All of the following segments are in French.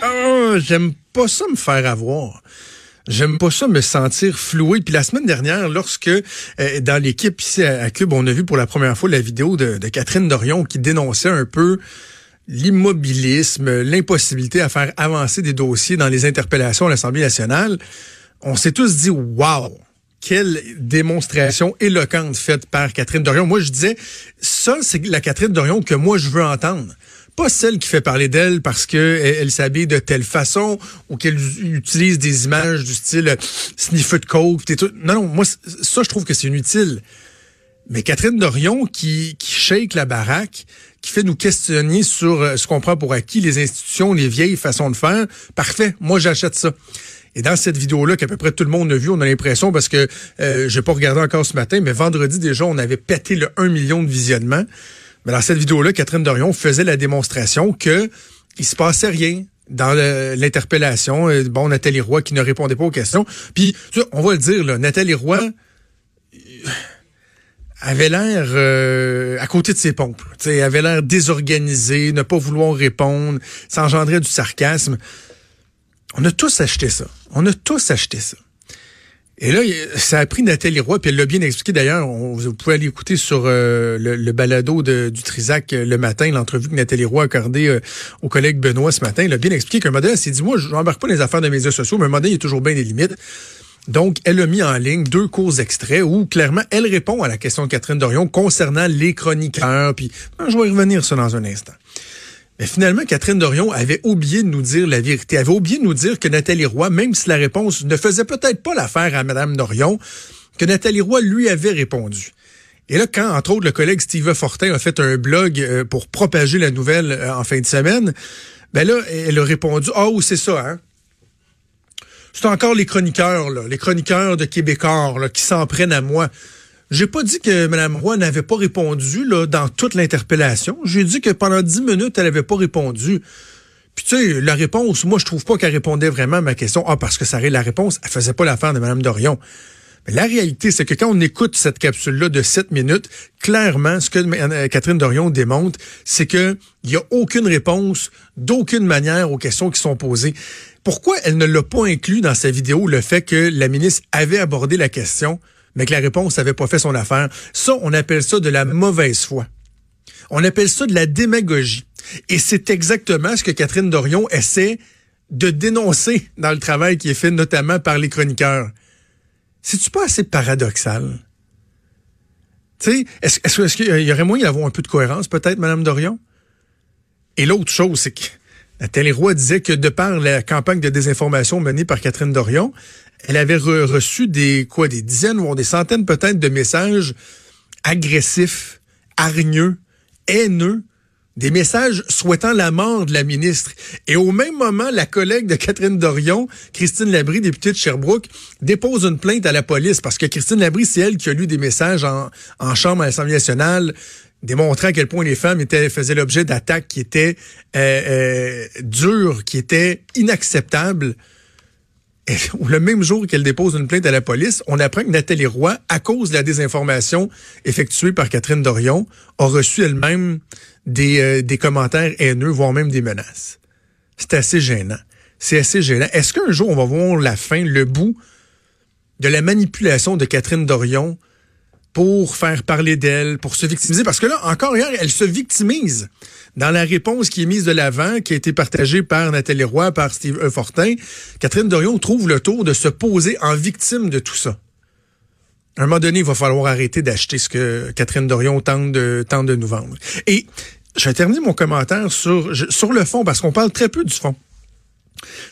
Ah, j'aime pas ça me faire avoir. J'aime pas ça me sentir floué. Puis la semaine dernière, lorsque euh, dans l'équipe ici à, Cube, on a vu pour la première fois la vidéo de, de Catherine Dorion qui dénonçait un peu l'immobilisme, l'impossibilité à faire avancer des dossiers dans les interpellations à l'Assemblée nationale, on s'est tous dit wow. Quelle démonstration éloquente faite par Catherine Dorion. Moi, je disais, ça, c'est la Catherine Dorion que moi, je veux entendre pas celle qui fait parler d'elle parce que elle, s'habille de telle façon ou qu'elle utilise des images du style sniffer de coke tout. Non, non, moi ça je trouve que c'est inutile. Mais Catherine Dorion qui qui shake la baraque, qui fait nous questionner sur euh, ce qu'on prend pour acquis les institutions, les vieilles façons de faire, parfait. Moi j'achète ça. Et dans cette vidéo-là, qu'à peu près tout le monde a vu, on a l'impression, parce que euh, j'ai pas regardé encore ce matin, mais vendredi déjà, on avait pété le 1 million de visionnements. Mais dans cette vidéo-là, Catherine Dorion faisait la démonstration que il se passait rien dans l'interpellation. Euh, bon, Nathalie Roy qui ne répondait pas aux questions. Puis, on va le dire, là, Nathalie Roy euh, avait l'air euh, à côté de ses pompes. Elle avait l'air désorganisée, ne pas vouloir répondre, ça engendrait du sarcasme. On a tous acheté ça. On a tous acheté ça. Et là, ça a pris Nathalie Roy, puis elle l'a bien expliqué d'ailleurs. Vous pouvez aller écouter sur euh, le, balado de, du Trisac euh, le matin, l'entrevue que Nathalie Roy a accordée euh, au collègue Benoît ce matin. Elle a bien expliqué qu'un modèle s'est dit, moi, je n'embarque pas les affaires de médias sociaux, mais un modèle, il y a toujours bien des limites. Donc, elle a mis en ligne deux courts extraits où, clairement, elle répond à la question de Catherine Dorion concernant les chroniqueurs. Puis, je vais y revenir ça dans un instant. Mais finalement, Catherine Dorion avait oublié de nous dire la vérité. Avait oublié de nous dire que Nathalie Roy, même si la réponse ne faisait peut-être pas l'affaire à Madame Dorion, que Nathalie Roy lui avait répondu. Et là, quand, entre autres, le collègue Steve Fortin a fait un blog euh, pour propager la nouvelle euh, en fin de semaine, ben là, elle a répondu, oh, c'est ça, hein? C'est encore les chroniqueurs, là, les chroniqueurs de Québécois, qui s'en prennent à moi. J'ai pas dit que Mme Roy n'avait pas répondu là, dans toute l'interpellation. J'ai dit que pendant dix minutes, elle avait pas répondu. Puis tu sais, la réponse, moi je trouve pas qu'elle répondait vraiment à ma question. Ah, parce que ça la réponse, elle faisait pas l'affaire de Mme Dorion. Mais la réalité, c'est que quand on écoute cette capsule-là de sept minutes, clairement, ce que euh, Catherine Dorion démontre, c'est que il y a aucune réponse d'aucune manière aux questions qui sont posées. Pourquoi elle ne l'a pas inclus dans sa vidéo, le fait que la ministre avait abordé la question? Mais que la réponse n'avait pas fait son affaire. Ça, on appelle ça de la mauvaise foi. On appelle ça de la démagogie. Et c'est exactement ce que Catherine Dorion essaie de dénoncer dans le travail qui est fait notamment par les chroniqueurs. C'est-tu pas assez paradoxal? Tu sais, est-ce qu'il y aurait moyen d'avoir un peu de cohérence, peut-être, Madame Dorion? Et l'autre chose, c'est que Nathalie Roy disait que de par la campagne de désinformation menée par Catherine Dorion, elle avait reçu des quoi, des dizaines ou des centaines peut-être de messages agressifs, hargneux, haineux, des messages souhaitant la mort de la ministre. Et au même moment, la collègue de Catherine Dorion, Christine Labrie, députée de Sherbrooke, dépose une plainte à la police parce que Christine Labrie, c'est elle qui a lu des messages en, en chambre à l'Assemblée nationale démontrant à quel point les femmes étaient, faisaient l'objet d'attaques qui étaient euh, euh, dures, qui étaient inacceptables. Le même jour qu'elle dépose une plainte à la police, on apprend que Nathalie Roy, à cause de la désinformation effectuée par Catherine Dorion, a reçu elle-même des, euh, des commentaires haineux, voire même des menaces. C'est assez gênant. C'est assez gênant. Est-ce qu'un jour on va voir la fin, le bout de la manipulation de Catherine Dorion pour faire parler d'elle, pour se victimiser? Parce que là, encore hier, elle se victimise dans la réponse qui est mise de l'avant, qui a été partagée par Nathalie Roy, par Steve e. Fortin, Catherine Dorion trouve le tour de se poser en victime de tout ça. À un moment donné, il va falloir arrêter d'acheter ce que Catherine Dorion tente de, de nous vendre. Et je vais mon commentaire sur, sur le fond, parce qu'on parle très peu du fond.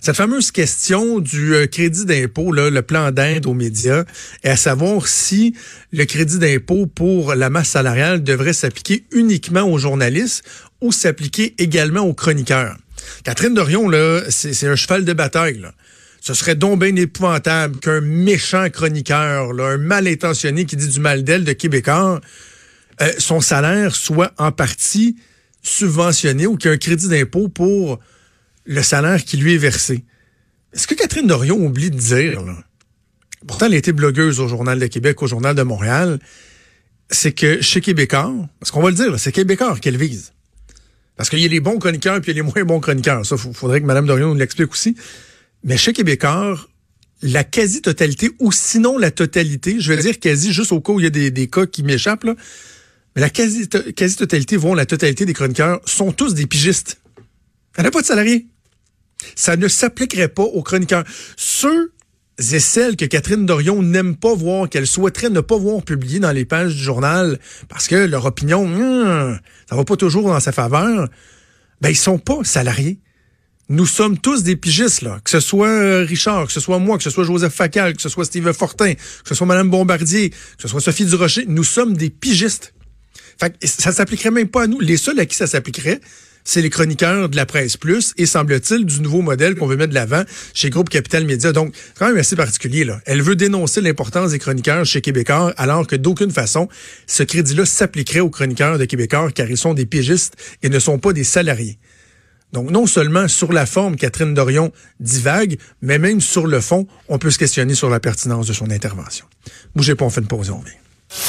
Cette fameuse question du euh, crédit d'impôt, le plan d'aide aux médias, est à savoir si le crédit d'impôt pour la masse salariale devrait s'appliquer uniquement aux journalistes ou s'appliquer également aux chroniqueurs. Catherine Dorion, c'est un cheval de bataille. Ce serait donc bien épouvantable qu'un méchant chroniqueur, un mal intentionné qui dit du mal d'elle de Québécois, euh, son salaire soit en partie subventionné ou qu'il y ait un crédit d'impôt pour le salaire qui lui est versé. Est-ce que Catherine Dorion oublie de dire, là, pourtant elle été blogueuse au Journal de Québec, au Journal de Montréal, c'est que chez Québécois, parce qu'on va le dire, c'est Québécois qu'elle vise. Parce qu'il y a les bons chroniqueurs puis il y a les moins bons chroniqueurs. Ça, il faudrait que Mme Dorion nous l'explique aussi. Mais chez Québécois, la quasi-totalité, ou sinon la totalité, je vais dire quasi juste au cas où il y a des, cas qui m'échappent, mais la quasi-totalité, vont la totalité des chroniqueurs, sont tous des pigistes. Il n'y a pas de salariés. Ça ne s'appliquerait pas aux chroniqueurs. Ceux et celles que Catherine Dorion n'aime pas voir, qu'elle souhaiterait ne pas voir publiées dans les pages du journal, parce que leur opinion, hum, ça va pas toujours dans sa faveur, ben ils sont pas salariés. Nous sommes tous des pigistes, là. Que ce soit euh, Richard, que ce soit moi, que ce soit Joseph Facal, que ce soit Steve Fortin, que ce soit Madame Bombardier, que ce soit Sophie Durocher, nous sommes des pigistes. Fait que ça s'appliquerait même pas à nous. Les seuls à qui ça s'appliquerait, c'est les chroniqueurs de la presse plus et semble-t-il du nouveau modèle qu'on veut mettre de l'avant chez Groupe Capital Média. Donc, quand même assez particulier là. Elle veut dénoncer l'importance des chroniqueurs chez Québécois alors que d'aucune façon ce crédit-là s'appliquerait aux chroniqueurs de Québécois car ils sont des pigistes et ne sont pas des salariés. Donc, non seulement sur la forme, Catherine Dorion divague, mais même sur le fond, on peut se questionner sur la pertinence de son intervention. Bougez pas, on fait une pause, on vient.